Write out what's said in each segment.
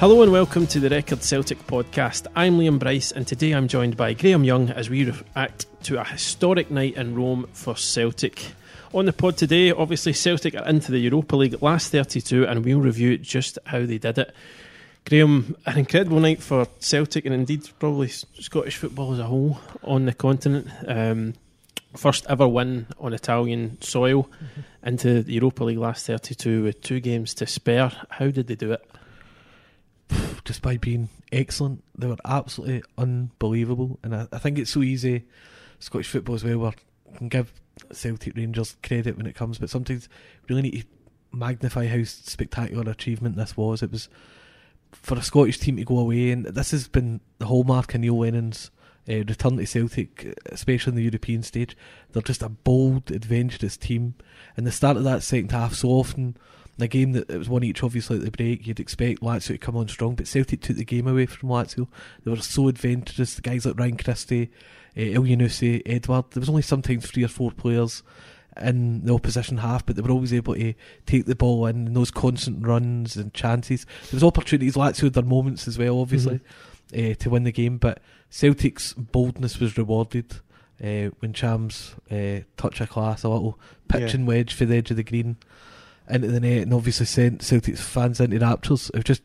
Hello and welcome to the Record Celtic podcast. I'm Liam Bryce, and today I'm joined by Graeme Young as we react to a historic night in Rome for Celtic. On the pod today, obviously, Celtic are into the Europa League last 32, and we'll review just how they did it. Graeme, an incredible night for Celtic and indeed probably Scottish football as a whole on the continent. Um, first ever win on Italian soil mm-hmm. into the Europa League last 32 with two games to spare. How did they do it? By being excellent. They were absolutely unbelievable, and I, I think it's so easy. Scottish football as well, where we can give Celtic Rangers credit when it comes, but sometimes we really need to magnify how spectacular achievement this was. It was for a Scottish team to go away, and this has been the hallmark of Neil Lennon's uh, return to Celtic, especially in the European stage. They're just a bold, adventurous team, and the start of that second half so often a game that it was one each, obviously at the break, you'd expect Lazio to come on strong, but Celtic took the game away from Lazio. They were so adventurous. The guys like Ryan Christie, uh, Elyounoussi, Edouard. There was only sometimes three or four players in the opposition half, but they were always able to take the ball in, and those constant runs and chances. There was opportunities. Lazio had their moments as well, obviously, mm-hmm. uh, to win the game, but Celtic's boldness was rewarded. Uh, when Ntcham's uh, touch a class, a little pitching yeah. wedge for the edge of the green into the net and obviously sent Celtic's fans into raptures. It just,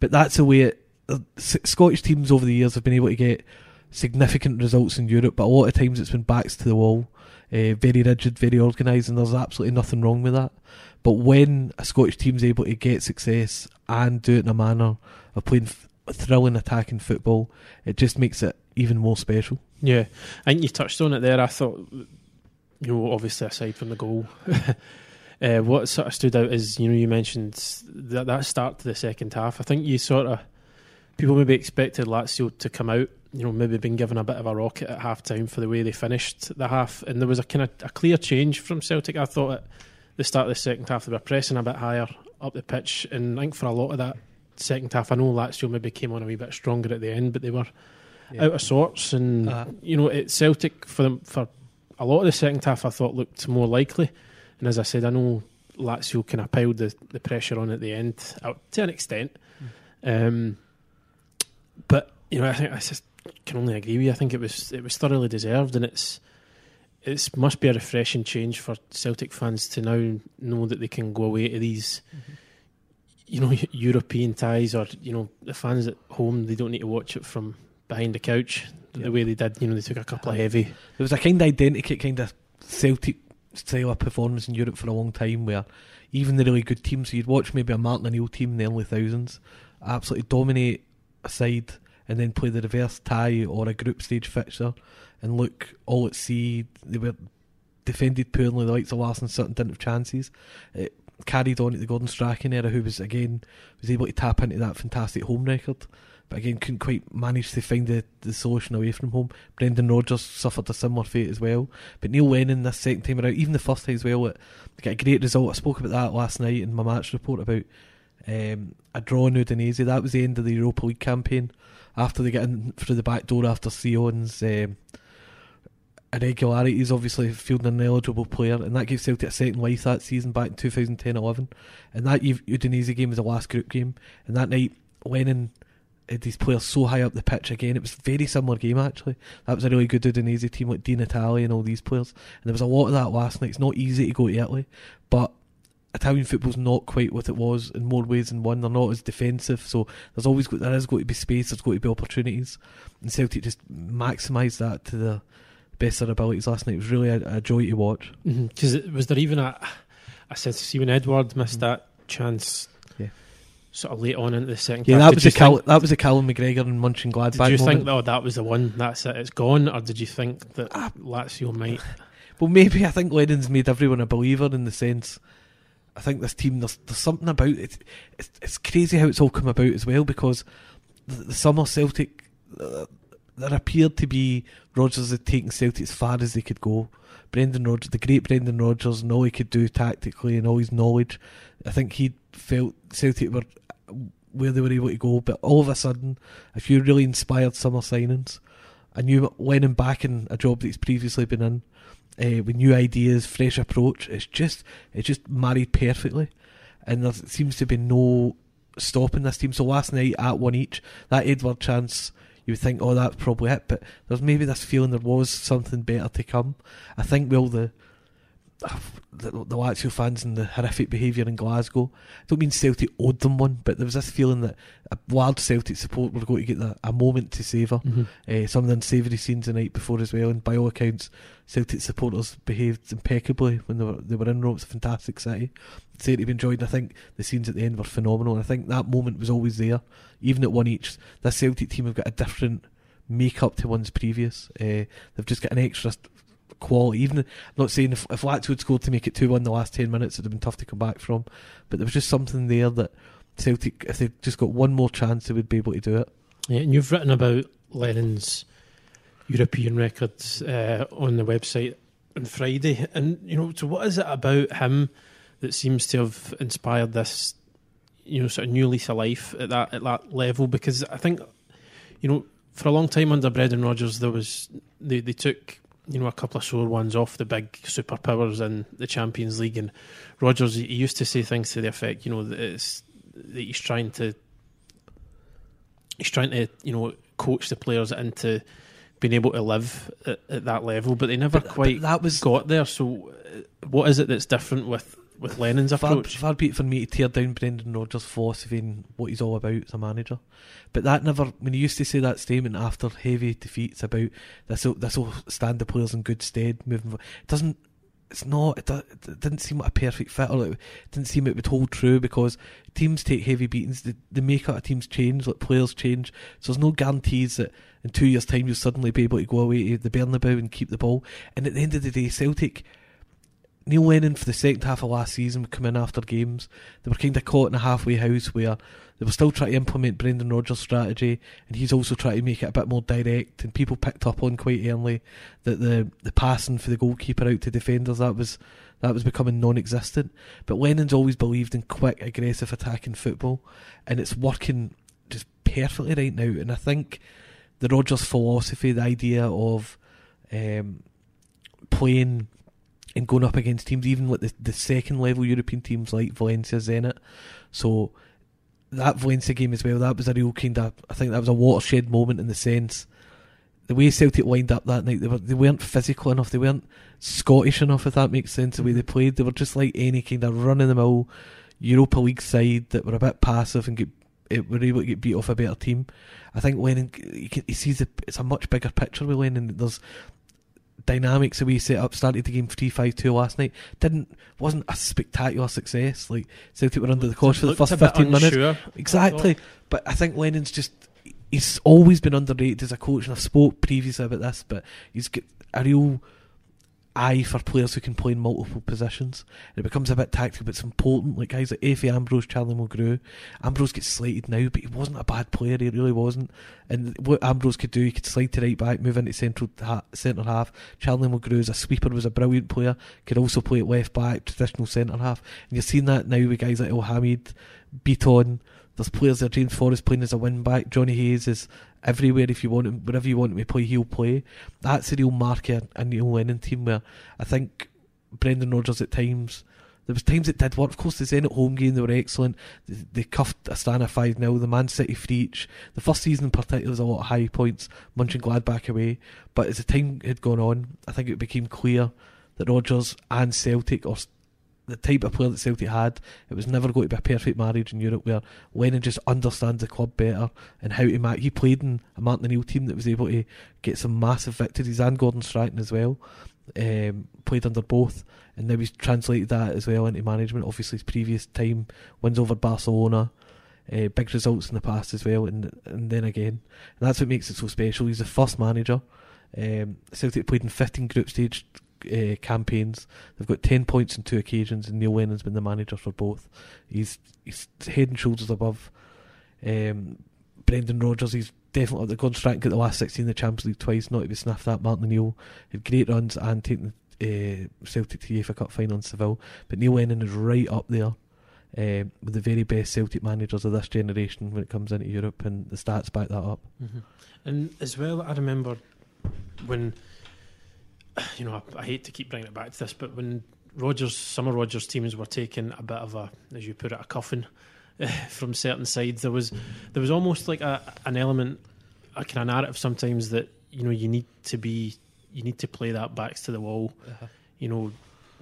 but that's the way it. Uh, Scottish teams over the years have been able to get significant results in Europe, but a lot of times it's been backs to the wall, uh, very rigid, very organised, and there's absolutely nothing wrong with that. But when a Scottish team's able to get success and do it in a manner of playing thrilling attacking football, it just makes it even more special. Yeah, I think you touched on it there. I thought, you know, obviously aside from the goal. Uh, what sort of stood out is, you know, you mentioned that, that start to the second half. I think you sort of people maybe expected Lazio to come out, you know, maybe been given a bit of a rocket at half time for the way they finished the half, and there was a kind of a clear change from Celtic. I thought at the start of the second half they were pressing a bit higher up the pitch, and I think for a lot of that second half, I know Lazio maybe came on a wee bit stronger at the end, but they were yeah. out of sorts, and uh, you know, it Celtic for them for a lot of the second half I thought looked more likely. And as I said, I know Lazio kind of piled the, the pressure on at the end uh, to an extent. Mm. Um, but you know, I think I just can only agree with you. I think it was it was thoroughly deserved, and it's it must be a refreshing change for Celtic fans to now know that they can go away to these. Mm-hmm. You know, European ties, or you know, the fans at home, they don't need to watch it from behind the couch yep. the way they did. You know, they took a couple of heavy. There was a kind of identity, kind of Celtic style of performance in Europe for a long time where even the really good teams, so you'd watch maybe a Martin O'Neill team in the early thousands, absolutely dominate a side and then play the reverse tie or a group stage fixture and look all at sea. They were defended poorly, the likes of Larsson Sutton didn't have chances. It carried on at the Gordon Strachan era, who was again was able to tap into that fantastic home record but again couldn't quite manage to find the, the solution away from home. Brendan Rodgers suffered a similar fate as well. But Neil Lennon this second time around, even the first time as well, it, got a great result. I spoke about that last night in my match report about um, a draw in Udinese. That was the end of the Europa League campaign after they get in through the back door after Sion's um, irregularities, obviously fielding an eligible player, and that gave Celtic a second life that season back in 2010-11. And that Udinese game was the last group game, and that night Lennon these players so high up the pitch again. It was a very similar game actually. That was a really good Udinese team like Di Natale and all these players. And there was a lot of that last night. It's not easy to go to Italy, but Italian football's not quite what it was in more ways than one. They're not as defensive, so there's always there is going to be space. There's going to be opportunities, and Celtic just maximised that to the best of their abilities last night. It was really a, a joy to watch. Because mm-hmm. was there even a I said, see when Edouard missed Mm. that chance. Sort of late on into the second. Yeah, half, that did was a Cal- think- that was a Callum McGregor and Munchen Gladbach Did you moment. think, oh, that was the one? That's it. It's gone, or did you think that Ah. Lazio might? Well, maybe I think Lennon's made everyone a believer in the sense. I think this team there's there's something about it. It's it's crazy how it's all come about as well because the, the summer Celtic uh, there appeared to be Rodgers had taken Celtic as far as they could go. Brendan Rodgers, the great Brendan Rodgers, and all he could do tactically and all his knowledge. I think he felt Celtic were where they were able to go, but all of a sudden, a few really inspired summer signings, a new Lennon back in a job that he's previously been in, uh, with new ideas, fresh approach. It's just it's just married perfectly, and there seems to be no stopping this team. So last night at one each, that Edouard chance, you would think, oh, that's probably it. But there's maybe this feeling there was something better to come. I think with all the the, the Lazio fans and the horrific behaviour in Glasgow. I don't mean Celtic owed them one, but there was this feeling that a large Celtic support were going to get the, a moment to savour. Uh, some of the unsavoury scenes the night before as well, and by all accounts, Celtic supporters behaved impeccably when they were they were in Rome. It's a fantastic city. Celtic enjoyed. And I think the scenes at the end were phenomenal. And I think that moment was always there, even at one each. The Celtic team have got a different make-up to ones previous. Uh, they've just got an extra quality. Even I'm not saying if, if Lazio had scored to make it two one the last ten minutes, it'd have been tough to come back from. But there was just something there that Celtic, if they just got one more chance, they would be able to do it. Yeah, and you've written about Lennon's European records uh, on the website on Friday, and you know, so what is it about him that seems to have inspired this, you know, sort of new lease of life at that at that level? Because I think, you know, for a long time under Brendan Rodgers, there was they they took you know a couple of sore ones off the big superpowers in the Champions League, and Rodgers he used to say things to the effect, you know, that it's that he's trying to he's trying to you know coach the players into being able to live at, at that level, but they never But- quite but that was got there. So, uh, what is it that's different with with Lennon's far, approach? far be it for me to tear down Brendan Rodgers' philosophy and what he's all about as a manager. But that never, when he used to say that statement after heavy defeats about this, will, this will stand the players in good stead moving forward, it doesn't. It's not. It, it didn't seem like a perfect fit, or it didn't seem it would hold true because teams take heavy beatings. The, the makeup of teams change, like players change. So there's no guarantees that in two years' time you'll suddenly be able to go away to the Bernabeu and keep the ball. And at the end of the day, Celtic Neil Lennon for the second half of last season would come in after games. They were kind of caught in a halfway house where they were still trying to implement Brendan Rodgers' strategy, and he's also trying to make it a bit more direct. And people picked up on quite early that the the passing for the goalkeeper out to defenders that was that was becoming non-existent. But Lennon's always believed in quick, aggressive attacking football, and it's working just perfectly right now. And I think the Rodgers philosophy, the idea of um, playing and going up against teams, even like the, the second level European teams like Valencia, Zenit. So that Valencia game as well, that was a real kind of, I think that was a watershed moment in the sense. The way Celtic lined up that night, they were they weren't physical enough, they weren't Scottish enough, if that makes sense. The way mm-hmm. they played, they were just like any kind of run in the mill Europa League side that were a bit passive and get it were able to get beat off a better team. I think Lennon he, can, he sees the, it's a much bigger picture with Lennon. There's dynamics the way he set up started the game three five two last night didn't wasn't a spectacular success. Like Celtic were under the cosh for the first a bit 15 minutes. exactly. but I think Lennon's just he's always been underrated as a coach and I've spoke previously about this but he's got a real eye for players who can play in multiple positions. And it becomes a bit tactical but it's important. Like guys like Efe Ambrose Charlie Mulgrew Ambrose gets slated now but he wasn't a bad player he really wasn't. And what Ambrose could do he could slide to right back move into central ha- centre half. Charlie Mulgrew as a sweeper was a brilliant player could also play at left back traditional centre half. And you're seeing that now with guys like El Hamid Bitton there's players there James Forrest playing as a wing back Johnny Hayes is everywhere if you want him wherever you want him to play he'll play that's the real mark of a Neil Lennon team where I think Brendan Rodgers at times there was times it did work. Of course, the Zenit home game they were excellent. They, they cuffed Astana five 0 The Man City free each. The first season in particular was a lot of high points. Munchen Gladbach away, but as the time had gone on, I think it became clear that Rodgers and Celtic, or the type of player that Celtic had, it was never going to be a perfect marriage in Europe. Where Lennon just understands the club better and how to match. He played in a Martin O'Neill team that was able to get some massive victories and Gordon Strachan as well. um, played under both, and now he's translated that as well into management. Obviously, his previous time wins over Barcelona, uh, big results in the past as well, and and then again, and that's what makes it so special. He's the first manager. Um, Celtic played in 15 group stage uh, campaigns. They've got 10 points in two occasions, and Neil Lennon's been the manager for both. He's he's head and shoulders above um, Brendan Rodgers. He's definitely the contract at the last 16 in the Champions League twice, not to be sniffed at. Martin O'Neill had great runs and taken uh, Celtic to the UEFA Cup final in Seville, but Neil Lennon is right up there. Um, with the very best Celtic managers of this generation when it comes into Europe, and the stats back that up. Mm-hmm. And as well, I remember when you know I, I, hate to keep bringing it back to this, but when Rodgers, some of Rodgers' teams were taking a bit of a, as you put it, a cuffing uh, from certain sides. There was there was almost like a, an element, a kind of narrative sometimes that you know you need to be, you need to play that backs to the wall. Uh-huh. You know,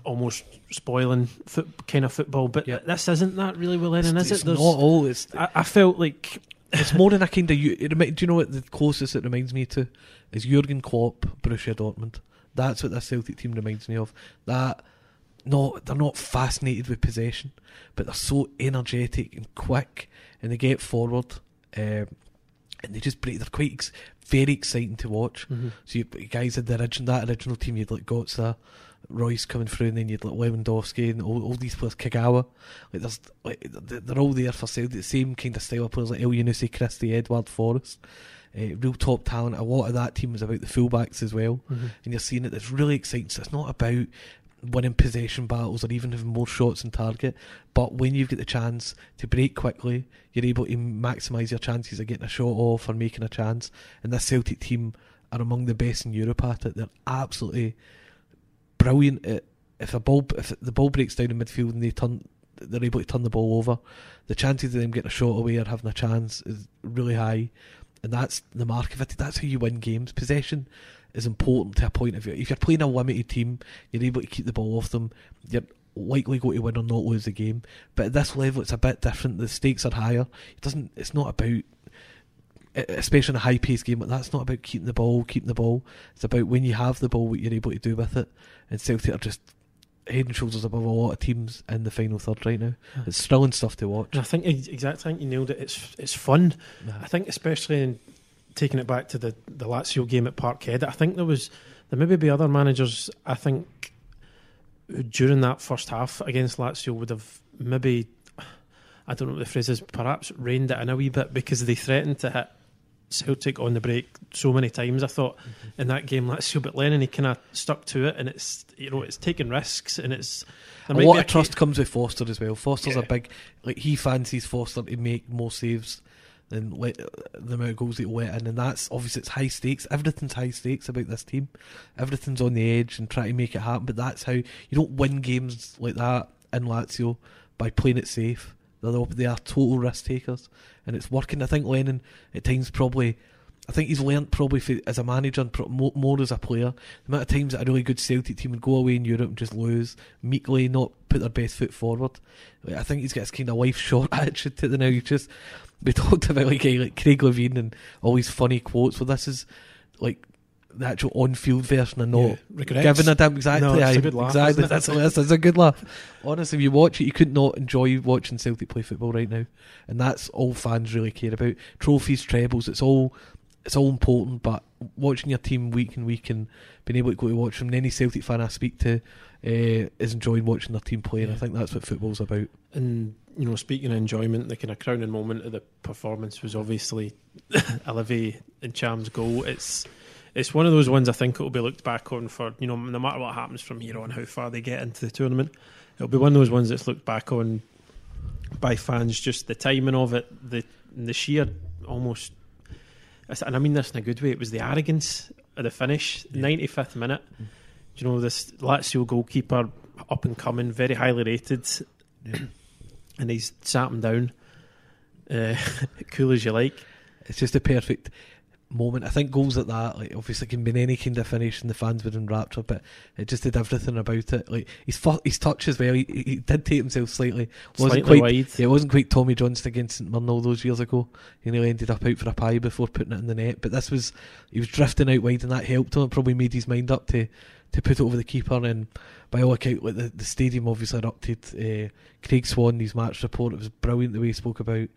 almost spoiling foot, kind of football. But yeah. this isn't that really well in, is it? There's, not all. It's, I, I felt like it's more than a kind of. You, do you know what the closest it reminds me to is Jurgen Klopp, Borussia Dortmund. That's what this Celtic team reminds me of. That no, they're not fascinated with possession, but they're so energetic and quick, and they get forward, um, and they just break. They're quite ex- very exciting to watch. Mm-hmm. So you, guys had the original that original team. You'd like Götze, Reus coming through, and then you'd like Lewandowski and all, all these players, Kagawa. Like there's, like they're all there for sale. The same kind of style of players like Elyounoussi, Christie, Edouard Forrest. Uh, real top talent. A lot of that team is about the fullbacks as well, mm-hmm. and you're seeing it. It's really exciting. So it's not about winning possession battles or even having more shots on target. But when you've got the chance to break quickly, you're able to maximise your chances of getting a shot off or making a chance. And this Celtic team are among the best in Europe at it. They're absolutely brilliant at if a ball if the ball breaks down in midfield and they turn they're able to turn the ball over, the chances of them getting a shot away or having a chance is really high. And that's the mark of it. That's how you win games. Possession is important to a point of view. If you're playing a limited team, you're able to keep the ball off them. You're likely going to win or not lose the game. But at this level, it's a bit different. The stakes are higher. It doesn't. It's not about especially in a high paced game, but that's not about keeping the ball, keeping the ball. It's about when you have the ball, what you're able to do with it. And Celtic are just head and shoulders above a lot of teams in the final third right now. It's thrilling stuff to watch. And I think exactly. I think you nailed it. It's it's fun. I think especially in taking it back to the the Lazio game at Parkhead. I think there was there maybe be other managers. I think during that first half against Lazio would have maybe. I don't know what the phrase is, perhaps reined it in a wee bit because they threatened to hit Celtic on the break so many times. I thought mm-hmm. in that game, let's see, but Lennon he kind of stuck to it, and it's you know it's taking risks, and it's a lot of trust comes with Forster as well. Forster's yeah. a big like he fancies Forster to make more saves than let, the amount of goals he let in, and that's obviously it's high stakes. Everything's high stakes about this team. Everything's on the edge and trying to make it happen. But that's how you don't win games like that in Lazio by playing it safe. They're, they are total risk takers, and it's working. I think Lennon at times probably. I think he's learnt probably for, as a manager and more, more, as a player. The amount of times that a really good Celtic team would go away in Europe and just lose meekly, not put their best foot forward. I think he's got this kind of life short attitude to the now. You just we talked about like, like Craig Levein and all these funny quotes. Well, this is like the actual on-field version and not yeah, giving a damn exactly. No, it's a good laugh, exactly, that's this is a good laugh. Honestly, if you watch it, you could not enjoy watching Celtic play football right now, and that's all fans really care about. Trophies, trebles, it's all it's all important. But watching your team week and week and being able to go to watch them, any Celtic fan I speak to uh, is enjoying watching their team play, and I think that's what football's about. And you know, speaking of enjoyment, the kind of crowning moment of the performance was obviously Olivier Ntcham's goal. It's it's one of those ones I think it will be looked back on for you know no matter what happens from here on, how far they get into the tournament. It'll be one of those ones that's looked back on by fans, just the timing of it, the the sheer almost, and I mean this in a good way. It was the arrogance of the finish, ninety fifth yeah. minute. Mm. You know this Lazio goalkeeper up and coming, very highly rated, yeah. and he's sat him down, uh, cool as you like. It's just a perfect moment. I think goals like that, like obviously, can be any kind of finish, and the fans were in rapture. But it just did everything about it. Like his his touch as well. He, he did take himself slightly. wasn't slightly quite, wide. Yeah, it wasn't quite Tommy Johnston against St all those years ago. He nearly ended up out for a pie before putting it in the net. But this was he was drifting out wide, and that helped him. It probably made his mind up to to put it over the keeper. And by all accounts, like the, the stadium obviously erupted. Uh, Craig Swan, his match report, it was brilliant the way he spoke about.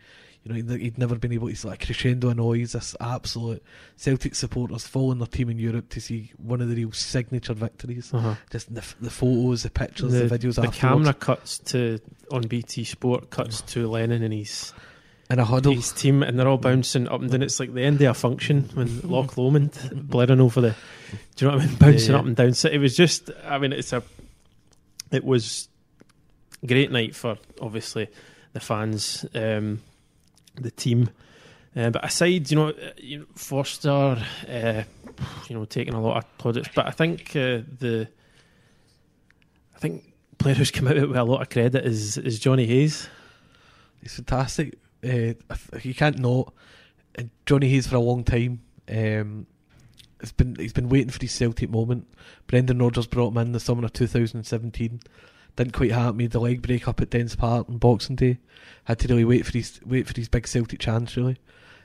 You know, he'd, never been able to like crescendo noise. This absolute Celtic supporters following their team in Europe to see one of the real signature victories. Uh-huh. Just the, the photos, the pictures, The, the, videos. the afterwards. camera cuts to on BT Sport cuts to Lennon and his in a huddle. his team, and they're all bouncing up and down. It's like the end of a function when Loch Lomond blaring over the. Do you know what I mean? Bouncing yeah. up and down. So it was just. I mean, it's a. It was a great night for obviously the fans, um, the team. Uh, but aside, you know, uh, you know Forster, uh, you know, taking a lot of plaudits, but I think uh, the, I think player who's come out with a lot of credit is is Johnny Hayes. He's fantastic. Uh, you can't not. And Johnny Hayes for a long time. Um, it's been he's been waiting for his Celtic moment. Brendan Rodgers brought him in the summer of 2017. Didn't quite happen. Had the leg break up at Dens Park on Boxing Day. Had to really wait for his wait for his big Celtic chance really.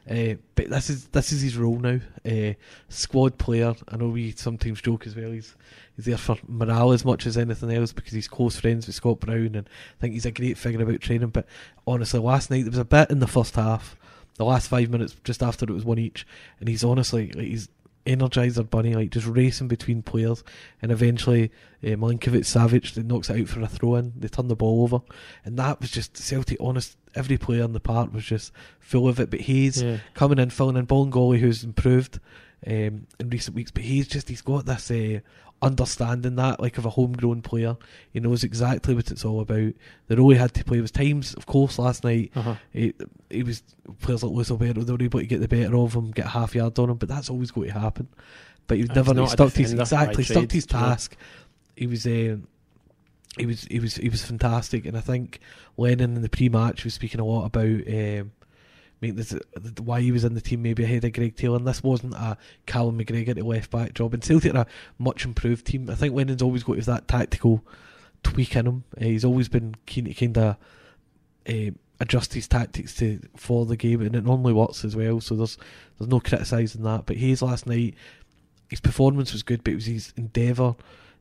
Uh, but this is this is his role now. Uh, squad player. I know we sometimes joke as well. He's he's there for morale as much as anything else because he's close friends with Scott Brown and I think he's a great figure about training. But honestly, last night there was a bit in the first half, the last five minutes just after it was one each, and he's honestly like he's energizer bunny like just racing between players and eventually uh, Milinkovic Savic knocks it out for a throw in they turn the ball over and that was just Celtic honest every player in the park was just full of it but Hayes Yeah. coming in, filling in Bolingoli, who's improved um, in recent weeks. But he's just he's got this uh, understanding that like of a homegrown player. He knows exactly what it's all about. The role he had to play was times, of course, last night. Uh-huh. He, he was players like Luis Alberto. They were able to get the better of him, get a half yard on him. But that's always going to happen. But he And never he's he stuck to his exactly stuck to his task. He was. Um, he was he was he was fantastic, and I think Lennon in the pre-match was speaking a lot about um, make this, why he was in the team maybe ahead of Greg Taylor. And this wasn't a Callum McGregor to left back job. And Celtic are a much improved team. I think Lennon's always got that tactical tweak in him. Uh, he's always been keen to kind of uh, adjust his tactics to for the game, and it normally works as well. So there's there's no criticising that. But Hayes last night, his performance was good, but it was his endeavour,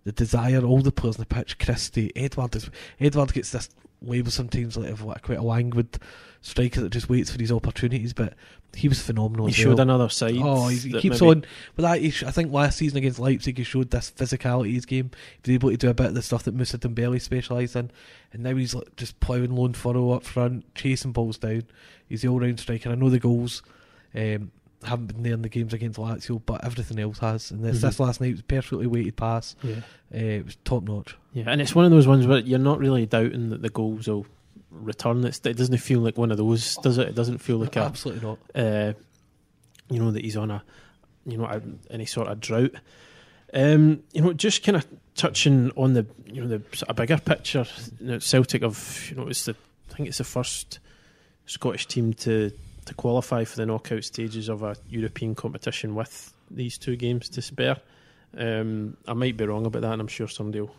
the desire, all the players on the pitch, Christie, Edouard. Edouard gets this label sometimes like of like quite a languid striker that just waits for his opportunities, but he was phenomenal. He showed well. another side. Oh, he's, he keeps maybe- on. But that, he sh- I think last season against Leipzig, he showed this physicality his game. He was able to do a bit of the stuff that Moussa Dembele specialised in, and now he's like, just ploughing lone furrow up front, chasing balls down. He's the all-round striker. I know the goals um, haven't been there in the games against Lazio, but everything else has. And this, Mhm. this last night was perfectly weighted pass. Yeah. Uh, it was top notch. Yeah, and it's one of those ones where you're not really doubting that the goals will return. It's, it doesn't feel like one of those, does it? It doesn't feel like a, Absolutely not. uh, you know, that he's on a, you know, a, any sort of drought. Um, you know, just kind of touching on the, you know, the sort of bigger picture. You know, Celtic of, you know, it's the, I think it's the first Scottish team to to qualify for the knockout stages of a European competition with these two games to spare. Um, I might be wrong about that, and I'm sure somebody will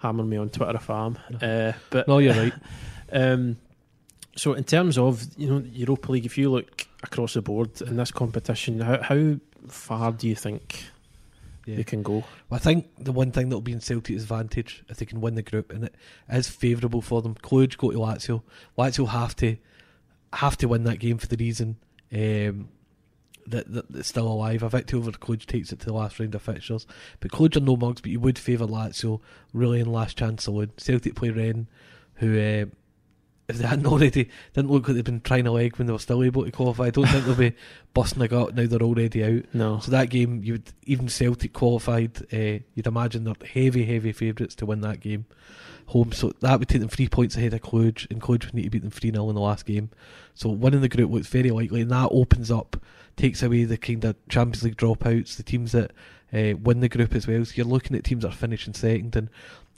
hammer me on Twitter if I am. Uh, but No, you're right. um, so, in terms of you know Europa League, if you look across the board in this competition, how, how far do you think Yeah. they can go? I think the one thing that will be in Celtic's advantage if they can win the group, and it is favourable for them. Cluj go to Lazio. Lazio have to have to win that game for the reason um, that, that it's still alive. A victory over Cluj takes it to the last round of fixtures. But Cluj are no mugs, but you would favour Lazio really in last chance saloon. Celtic play Rennes, who. Uh, if they hadn't already, didn't look like they'd been trying a leg when they were still able to qualify. I don't think they'll be busting a gut now they're already out. No, So that game, you would even Celtic qualified. Uh, you'd imagine they're heavy, heavy favourites to win that game home. So that would take them three points ahead of Cluj, and Cluj would need to beat them three 0 in the last game. So winning the group looks very likely, and that opens up, takes away the kind of Champions League dropouts, the teams that uh, win the group as well. So you're looking at teams that are finishing second, and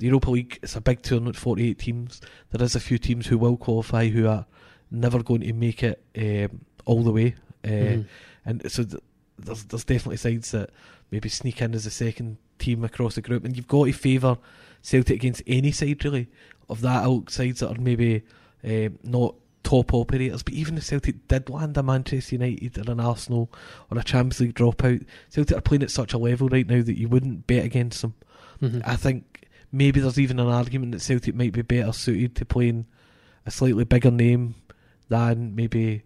the Europa League. is a big tournament, 48 teams. There is a few teams who will qualify who are never going to make it um, all the way. Uh, Mhm. and so th- there's there's definitely sides that maybe sneak in as a second team across the group, and you've got to favour Celtic against any side really of that ilk sides that are maybe um, not top operators. But even if Celtic did land a Manchester United or an Arsenal or a Champions League dropout, Celtic are playing at such a level right now that you wouldn't bet against them. Mhm. I think maybe there's even an argument that Celtic might be better suited to playing a slightly bigger name than maybe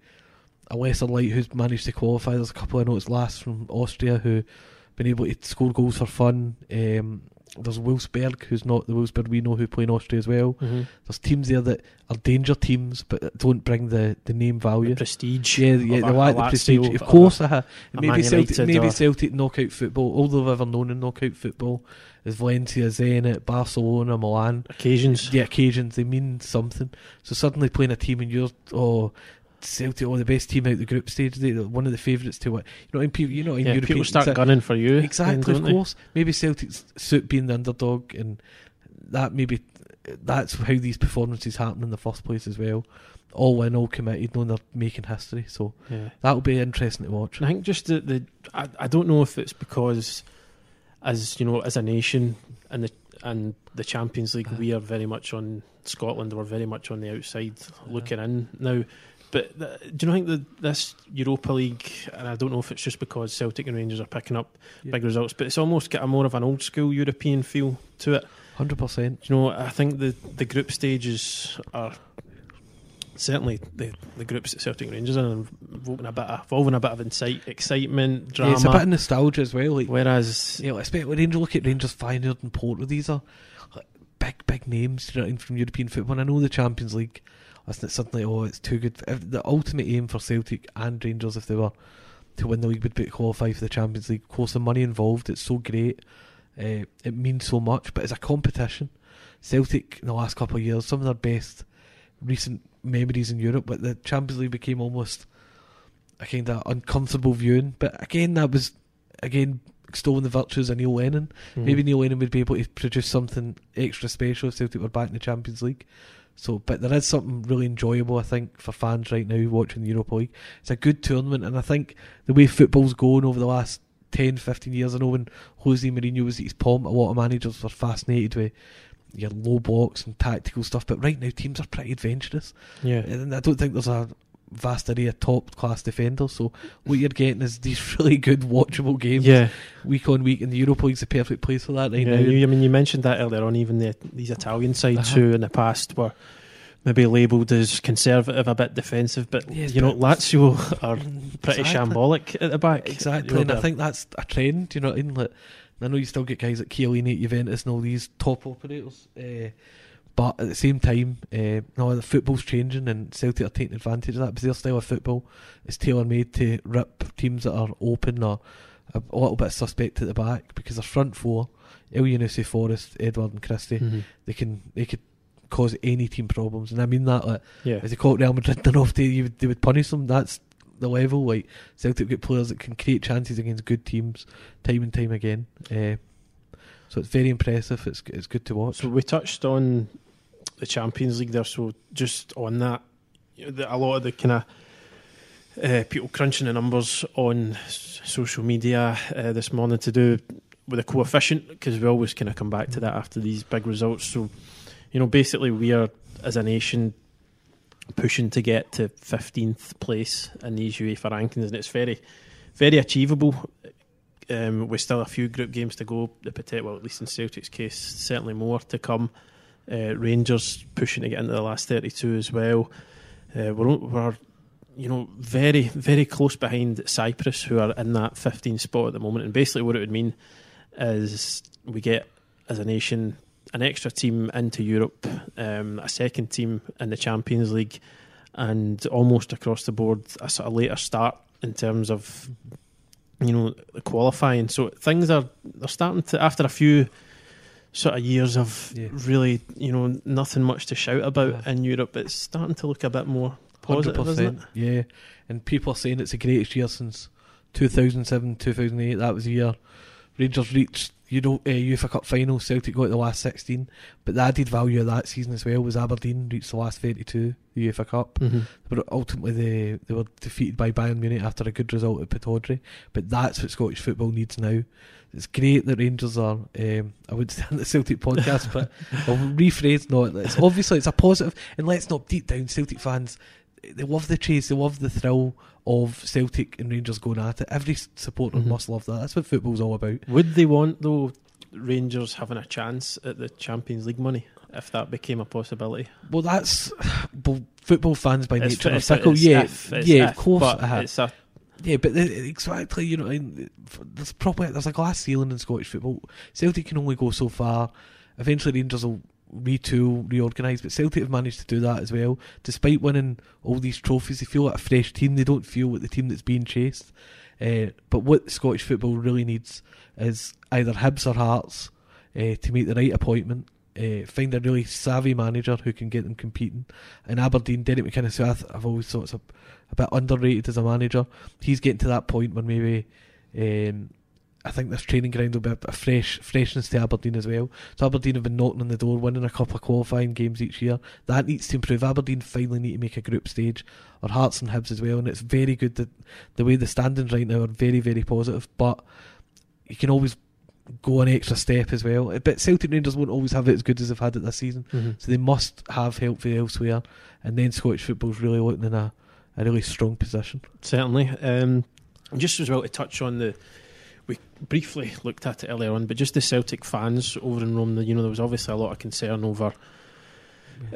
a lesser light who's managed to qualify. There's a couple of notes last from Austria who been able to score goals for fun. Um, there's Wolfsberg, who's not the Wolfsburg we know who play in Austria as well. Mhm. There's teams there that are danger teams but don't bring the, the name value. The prestige. Yeah, yeah, they a- lack the prestige. Of a- course, uh, a maybe Celtic, maybe or- Celtic knockout football. All they've ever known in knockout football is Valencia, Zenit, Barcelona, Milan. occasions. The occasions they mean something. So suddenly playing a team and you're oh Celtic, oh the best team out the group stage, They're one of the favourites to win. You know, in people, you know, in Yeah, European people start gunning for you. Exactly, don't of they? course. Maybe Celtic's suit being the underdog, and that maybe that's how these performances happen in the first place as well. All in, all committed, knowing they're making history. So Yeah. that'll be interesting to watch. I think just the, the I, I don't know if it's because as you know as a nation and the and the Champions League we are very much on Scotland we're very much on the outside looking in now but the, do you not think that this Europa League and I don't know if it's just because Celtic and Rangers are picking up Yeah. big results but it's almost got a more of an old school European feel to it Hundred percent. You know, I think the, the group stages are certainly the, the groups that Celtic and Rangers are in, involving a bit of, involving a bit of incite, excitement, drama. Yeah, it's a bit of nostalgia as well. Like whereas, you know, especially Rangers look at Rangers, Feyenoord, and Porto. These are like, big, big names you know, from European football. And I know the Champions League. Isn't suddenly? Oh, it's too good. If the ultimate aim for Celtic and Rangers, if they were to win the league, would be to qualify for the Champions League. Of course, the money involved. It's so great. Uh, it means so much. But it's a competition, Celtic in the last couple of years, some of their best recent memories in Europe. But the Champions League became almost a kind of uncomfortable viewing. But again, that was again extolling the virtues of Neil Lennon. mm, Maybe Neil Lennon would be able to produce something extra special if Celtic were back in the Champions League. So, but there is something really enjoyable, I think, for fans right now watching the Europa League. It's a good tournament, and I think the way football's going over the last 10, 15 years, I know when Jose Mourinho was at his pomp, a lot of managers were fascinated with your low blocks and tactical stuff, but right now teams are pretty adventurous. yeah, And I don't think there's a vast array of top class defenders, so what you're getting is these really good, watchable games yeah. week on week, and the Europa League's the perfect place for that right yeah now. you, I mean, you mentioned that earlier on. Even the, these Italian sides Uh-huh. who in the past were maybe labelled as conservative, a bit defensive, but Yes, you know, but- Lazio are pretty Exactly. shambolic at the back. Exactly, You know, and I think that's a trend. You know, in like, I know you still get guys like Chiellini at Juventus and all these top operators, uh, but at the same time, uh, no, the football's changing, and Celtic are taking advantage of that because their style of football is tailor made to rip teams that are open or a, a little bit suspect at the back because their front four, Elyounoussi, Forrest, Edouard, and Christie, Mhm. they can they could cause any team problems, and I mean that like. yeah, If they caught Real Madrid enough, they, you would, they would punish them. That's the level. Like Celtic get players that can create chances against good teams time and time again. Uh, so it's very impressive. It's it's good to watch. So we touched on the Champions League there. So just on that, a lot of the kind of uh, people crunching the numbers on social media uh, this morning to do with the coefficient because we always kind of come back to that after these big results. So you know, basically, we are as a nation pushing to get to 15th place in these UEFA rankings, and it's very, very achievable. Um, with still a few group games to go. The well, at least in Celtic's case, certainly more to come. Uh, Rangers pushing to get into the last 32 as well. Uh, we're, we're, you know, very, very close behind Cyprus, who are in that 15 spot at the moment. And basically, what it would mean is we get, as a nation, an extra team into Europe, um, a second team in the Champions League, and almost across the board, a sort of later start in terms of you know qualifying. So things are they're starting to after a few sort of years of Yeah. really you know nothing much to shout about Yeah. in Europe. It's starting to look a bit more positive, isn't it? Yeah, and people are saying it's the greatest year since 2007, 2008. That was the year Rangers reached you know uh, UEFA Cup final. Celtic got the last 16, but the added value of that season as well was Aberdeen reached the last 32, the UEFA Cup. Mm-hmm. But ultimately, they they were defeated by Bayern Munich after a good result at Pittodrie. But that's what Scottish football needs now. It's great that Rangers are. Um, I would say on the Celtic podcast, but I'll rephrase. No, it's obviously it's a positive, and let's not deep down Celtic fans. They love the chase. They love the thrill of Celtic and Rangers going at it. Every supporter Mhm. must love that. That's what football's all about. Would they want though Rangers having a chance at the Champions League money if that became a possibility? Well, that's well, football fans by It's- nature are it's- Yeah, if, it's yeah, if, of course. But uh-huh. it's a Yeah, but the, exactly, you know, there's probably there's a glass ceiling in Scottish football. Celtic can only go so far. Eventually, Rangers will retool, reorganise, but Celtic have managed to do that as well. Despite winning all these trophies, they feel like a fresh team. They don't feel like the team that's being chased. Uh, but what Scottish football really needs is either Hibs or Hearts uh, to make the right appointment. Uh, find a really savvy manager who can get them competing. And Aberdeen, Derek McInnes, th- I've always thought is a, a bit underrated as a manager. He's getting to that point where maybe um, I think this training ground will be a, a fresh freshness to Aberdeen as well. So Aberdeen have been knocking on the door, winning a couple of qualifying games each year. That needs to improve. Aberdeen finally need to make a group stage, or Hearts and Hibs as well. And it's very good that the way the standings right now are very very positive. But you can always go an extra step as well. But Celtic Rangers won't always have it as good as they've had it this season. So they must have help from elsewhere, and then Scottish football's really looking in a, a really strong position. Certainly. Um, just as well to touch on the, we briefly looked at it earlier on, but just the Celtic fans over in Rome. You know, there was obviously a lot of concern over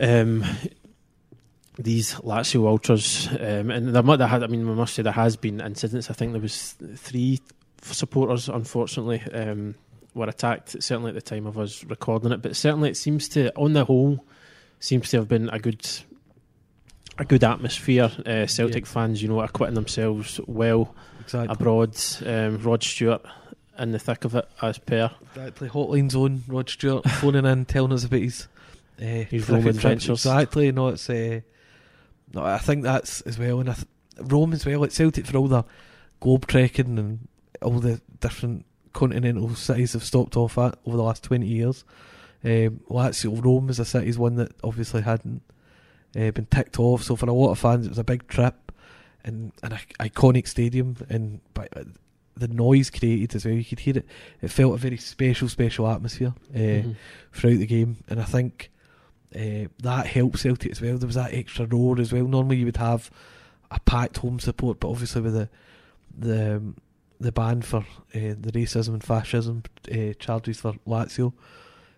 um, these Lazio ultras, um, and there, mu- there had. I mean, we must say there has been incidents. I think there was three supporters, unfortunately, um, were attacked. Certainly at the time of us recording it, but certainly it seems to, on the whole, seems to have been a good. A good atmosphere. Uh, Celtic fans, you know, are quitting themselves well Exactly. abroad. Um, Rod Stewart in the thick of it, as per. Exactly. Hotline zone. Rod Stewart phoning in, telling us about his uh, His Rome adventures. Exactly. No, it's. Uh, no, I think that's as well, and I th- Rome as well. It's Celtic for all the globe trekking and all the different continental cities have stopped off at over the last twenty years. Um, Lazio, Rome is a city's one that obviously hadn't uh, been ticked off. So for a lot of fans, it was a big trip and an iconic stadium, and by, uh, the noise created as well. You could hear it. It felt a very special, special atmosphere uh, Mhm. throughout the game, and I think uh, that helped Celtic as well. There was that extra roar as well. Normally, you would have a packed home support, but obviously with the the um, the ban for uh, the racism and fascism uh, charges for Lazio,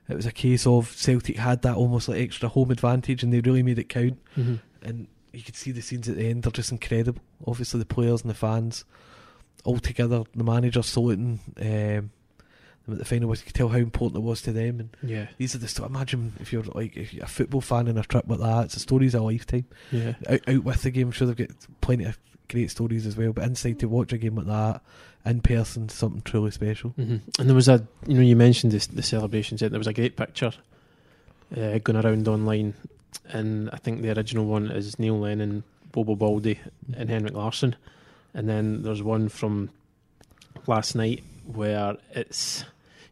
it was a case of Celtic had that almost like extra home advantage, and they really made it count. Mhm. And you could see the scenes at the end; they're just incredible. Obviously, the players and the fans all together. The manager saluting um, them at the final was you could tell how important it was to them. And Yeah, these are the sto- imagine if you're like if you're a football fan and a trip like that. It's a stories of a lifetime. yeah. Out, out with the game, I'm sure they've got plenty of great stories as well. But inside to watch a game like that in person, something truly special. hmm And there was a, you know, you mentioned this, the celebrations. There was a great picture uh, going around online, and I think the original one is Neil Lennon, Bobo Baldé, and Henrik Larsson, and then there's one from last night where it's.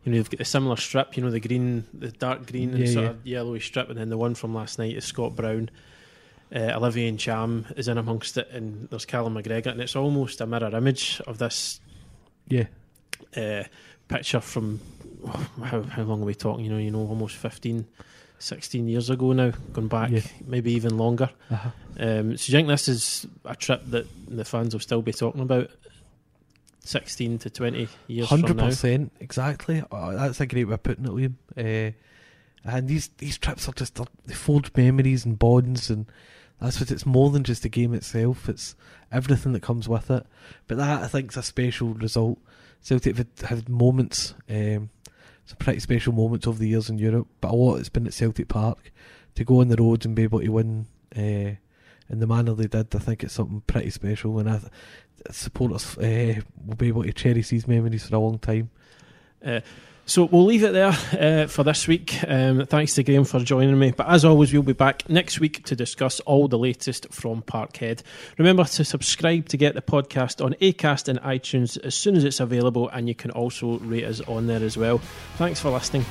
You know, you've got a similar strip. You know, the green, the dark green, and Yeah, sort yeah. of yellowy strip, and then the one from last night is Scott Brown. Uh, Olivier Ntcham is in amongst it, and there's Callum McGregor, and it's almost a mirror image of this Yeah, uh, picture from oh, how how long are we talking? You know, you know, almost 15, 16 years ago now, going back, Yeah. maybe even longer. uh-huh. Um, so, do you think this is a trip that the fans will still be talking about? Sixteen to twenty years from hundred now. percent exactly. Oh, that's a great way of putting it, Liam. Uh, and these these trips are just they forge memories and bonds, and that's what it's more than just the game itself. It's everything that comes with it. But that I think is a special result. Celtic have had, moments. Um, some pretty special moments over the years in Europe, but a lot has been at Celtic Park to go on the road and be able to win uh, in the manner they did. I think it's something pretty special, and I, supporters uh, will be able to cherish these memories for a long time. Uh, so we'll leave it there uh, for this week. Um, thanks to Graeme for joining me. But as always, we'll be back next week to discuss all the latest from Parkhead. Remember to subscribe to get the podcast on Acast and iTunes as soon as it's available, and you can also rate us on there as well. Thanks for listening.